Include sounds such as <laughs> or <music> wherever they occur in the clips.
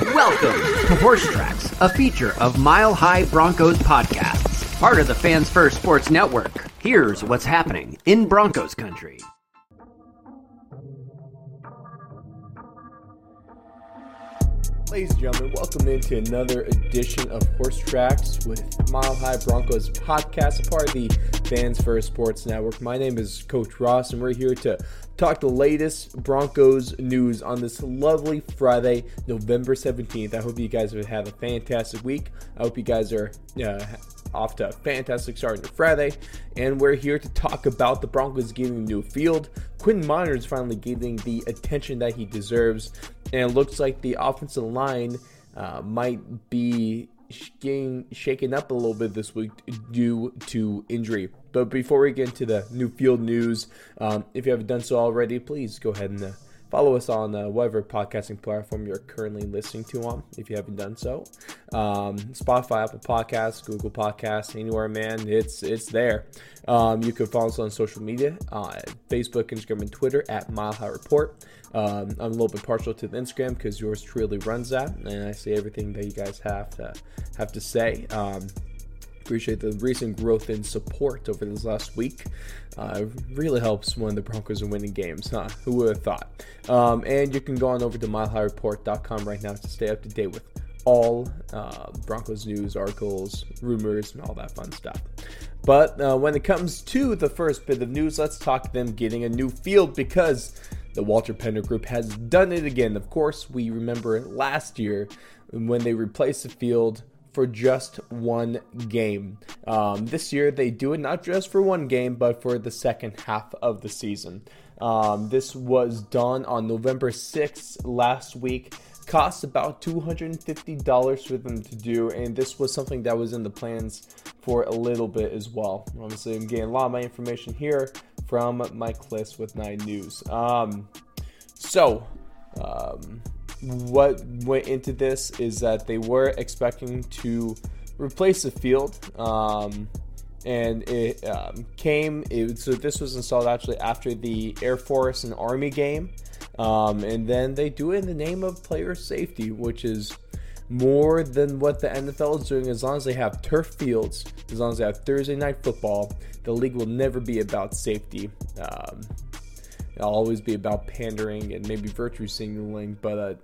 Welcome to Horse Tracks, a feature of Mile High Broncos podcasts, part of the Fans First Sports Network. Here's what's happening in Broncos country. Ladies and gentlemen, welcome into another edition of Horse Tracks with Mile High Broncos podcast, a part of the Fans First Sports Network. My name is Coach Ross, and we're here to talk the latest Broncos news on this lovely Friday, November 17th. I hope you guys have had a fantastic week. I hope you guys are uh, off to a fantastic start into Friday. And we're here to talk about the Broncos getting a new field. Quinn Meinerz finally getting the attention that he deserves. And it looks like the offensive line uh, might be getting shaken up a little bit this week due to injury. But before we get into the new field news, um, if you haven't done so already, please go ahead and uh, Follow us on uh, whatever podcasting platform you're currently listening to on, if you haven't done so. Um, Spotify, Apple Podcasts, Google Podcasts, anywhere, man, it's it's there. Um, you can follow us on social media, uh, Facebook, Instagram, and Twitter at Mile High Report. Um, I'm a little bit partial to the Instagram because yours truly runs that, and I see everything that you guys have to have to say. Um, appreciate the recent growth in support over this last week. Uh, it really helps when the Broncos are winning games, huh? Who would have thought? Um, and you can go on over to milehighreport.com right now to stay up to date with all uh, Broncos news, articles, rumors, and all that fun stuff. But uh, when it comes to the first bit of news, let's talk them getting a new field because the Walton-Penner Group has done it again. Of course, we remember last year when they replaced the field for just one game. Um, this year, they do it not just for one game, but for the second half of the season. Um, this was done on November 6th last week. Cost about $250 for them to do, and this was something that was in the plans for a little bit as well. Obviously, I'm getting a lot of my information here from Mike Klis with Nine News. Um, so, um, what went into this is that they were expecting to replace the field. Um, and it um, came, it, so this was installed actually after the Air Force and Army game. Um, and then they do it in the name of player safety, which is more than what the NFL is doing. As long as they have turf fields, as long as they have Thursday night football, the league will never be about safety. Um, it'll always be about pandering and maybe virtue signaling, but uh,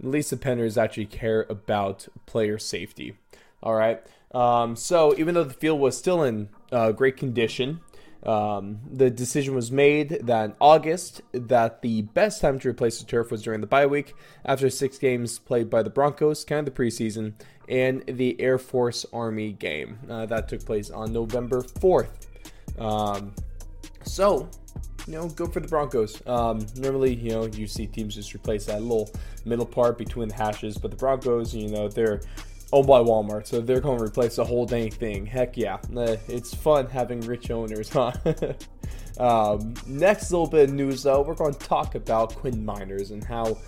Lisa Penners actually care about player safety. All right. Um, so even though the field was still in uh, great condition, um, the decision was made that in August that the best time to replace the turf was during the bye week after six games played by the Broncos, kind of the preseason, and the Air Force Army game uh, that took place on November 4th. Um, so you know, go for the Broncos. Um, normally, you know, you see teams just replace that little middle part between the hashes, but the Broncos, you know, they're owned by Walmart, so they're going to replace the whole dang thing. Heck yeah, uh, it's fun having rich owners, huh? <laughs> um, next little bit of news, though, we're going to talk about Quinn Meinerz and how,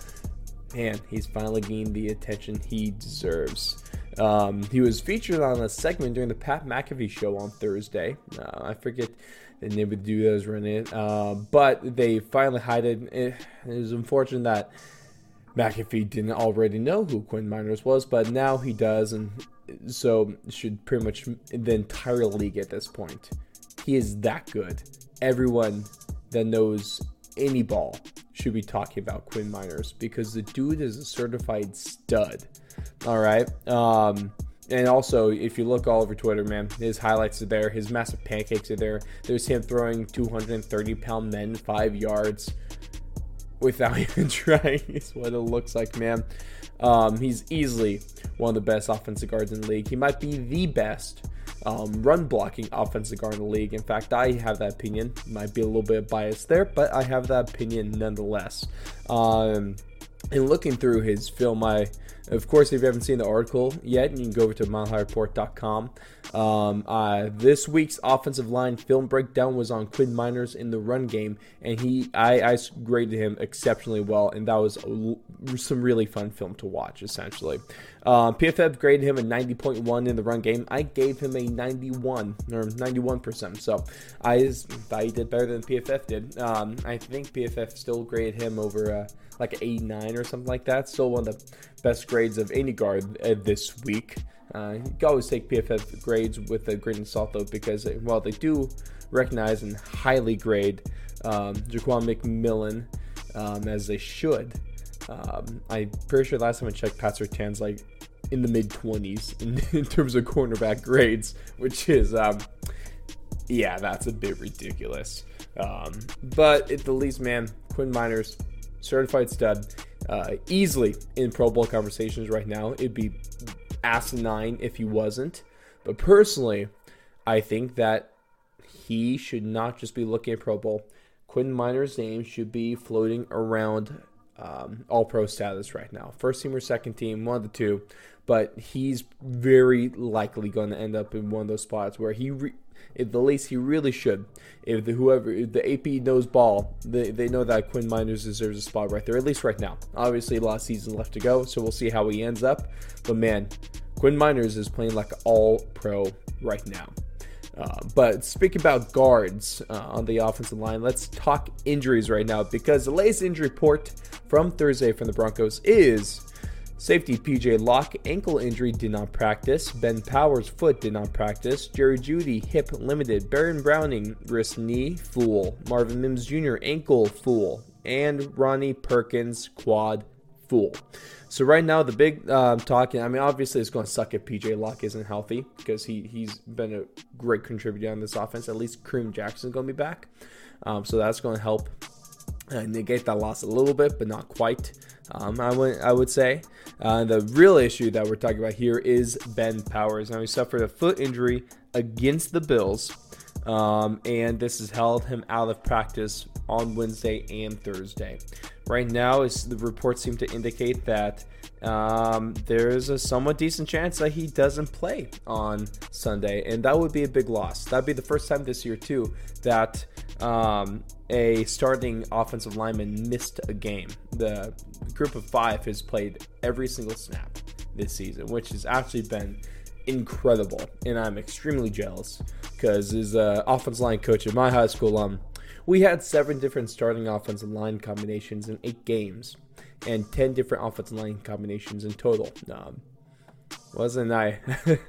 man, he's finally gained the attention he deserves. Um, he was featured on a segment during the Pat McAfee show on Thursday. Uh, I forget and they would do those run it. Uh, but they finally hid it. It, was unfortunate that McAfee didn't already know who Quinn Meinerz was, but now he does, and so should pretty much the entire league at this point. He is that good. Everyone that knows any ball should be talking about Quinn Meinerz because the dude is a certified stud. All right. Um, and also, if you look all over Twitter, man, his highlights are there. His massive pancakes are there. There's him throwing 230 pound men five yards without <laughs> even trying, is what it looks like, man. Um, he's easily one of the best offensive guards in the league. He might be the best um, run blocking offensive guard in the league. In fact, I have that opinion. Might be a little bit biased there, but I have that opinion nonetheless. Um, and looking through his film, I of course, if you haven't seen the article yet, you can go over to milehighreport.com. Um, uh, this week's offensive line film breakdown was on Quinn Meinerz in the run game, and he I, I graded him exceptionally well, and that was some really fun film to watch. Essentially, um, PFF graded him a 90.1 in the run game. I gave him a 91 or 91 percent, so I thought he did better than PFF did. Um, I think PFF still graded him over. Uh, like 89 or something like that. Still one of the best grades of any guard uh, this week. Uh, you can always take PFF grades with a grain of salt though, because while they do recognize and highly grade um, Ja'Quan McMillian um, as they should, um, I'm pretty sure last time I checked, Pat Surtain's like in the mid 20s in, in, terms of cornerback grades, which is, um, yeah, that's a bit ridiculous. Um, but at the least, man, Quinn Meinerz, certified stud, uh, easily in Pro Bowl conversations right now. It'd be asinine if he wasn't. But personally, I think that he should not just be looking at Pro Bowl. Quinn Meinerz' name should be floating around um, all pro status right now. First team or second team, one of the two. But he's very likely going to end up in one of those spots where he, re- at the least, he really should. If the whoever if the AP knows ball, they, they know that Quinn Meinerz deserves a spot right there, at least right now. Obviously, a lot of season left to go, so we'll see how he ends up. But man, Quinn Meinerz is playing like all pro right now. Uh, but speaking about guards uh, on the offensive line, let's talk injuries right now because the latest injury report from Thursday from the Broncos is safety PJ Locke ankle injury did not practice, Ben Powers foot did not practice, Jerry Jeudy, hip limited, Baron Browning wrist knee fool, Marvin Mims Jr. ankle fool, and Ronnie Perkins quad fool. So right now, the big um, talking. I mean, obviously, it's going to suck if PJ Locke isn't healthy because he he's been a great contributor on this offense. At least Kareem Jackson's going to be back, um, so that's going to help uh, negate that loss a little bit, but not quite. Um, I would I would say uh, the real issue that we're talking about here is Ben Powers. Now he suffered a foot injury against the Bills, um, and this has held him out of practice on Wednesday and Thursday. Right now, is the reports seem to indicate that um, there's a somewhat decent chance that he doesn't play on Sunday, and that would be a big loss. That'd be the first time this year too that um, a starting offensive lineman missed a game. The group of five has played every single snap this season, which has actually been incredible, and I'm extremely jealous because as an offensive line coach at my high school, um, we had seven different starting offensive line combinations in eight games, and ten different offensive line combinations in total. Um, wasn't I? <laughs>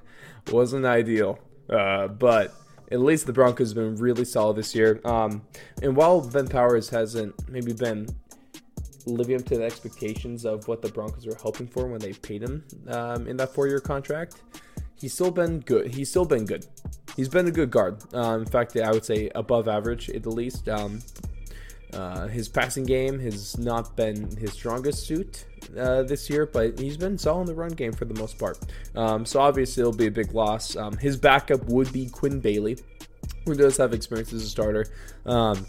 wasn't ideal, uh, but at least the Broncos have been really solid this year. Um, and while Ben Powers hasn't maybe been living up to the expectations of what the Broncos were hoping for when they paid him um, in that four-year contract, he's still been good. He's still been good he's been a good guard. Um, in fact, I would say above average at the least. Um, uh, his passing game has not been his strongest suit uh, this year, but he's been solid in the run game for the most part. Um, so obviously it'll be a big loss. Um, his backup would be Quinn Bailey, who does have experience as a starter. Um,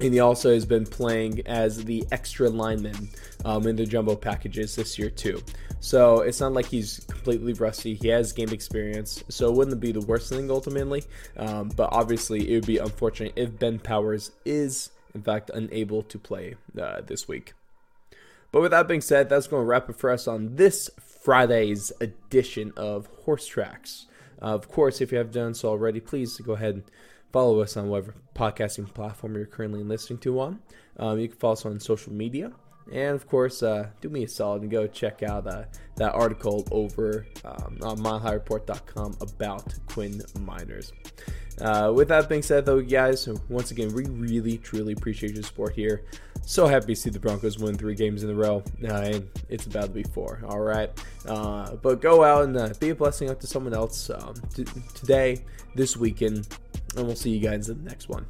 and he also has been playing as the extra lineman um, in the jumbo packages this year too. So it's not like he's completely rusty. He has game experience, so it wouldn't be the worst thing ultimately. Um, but obviously, it would be unfortunate if Ben Powers is in fact unable to play uh, this week. But with that being said, that's going to wrap it for us on this Friday's edition of Horse Tracks. Uh, of course, if you have done so already, please go ahead and follow us on whatever podcasting platform you're currently listening to on. Um, you can follow us on social media. And of course, uh, do me a solid and go check out uh, that article over um, on milehighreport.com about Quinn Meinerz. Uh, with that being said, though, guys, once again, we really, truly appreciate your support here. So happy to see the Broncos win three games in a row, uh, and it's about to be four. All right, uh, but go out and uh, be a blessing up to someone else um, t- today, this weekend, and we'll see you guys in the next one.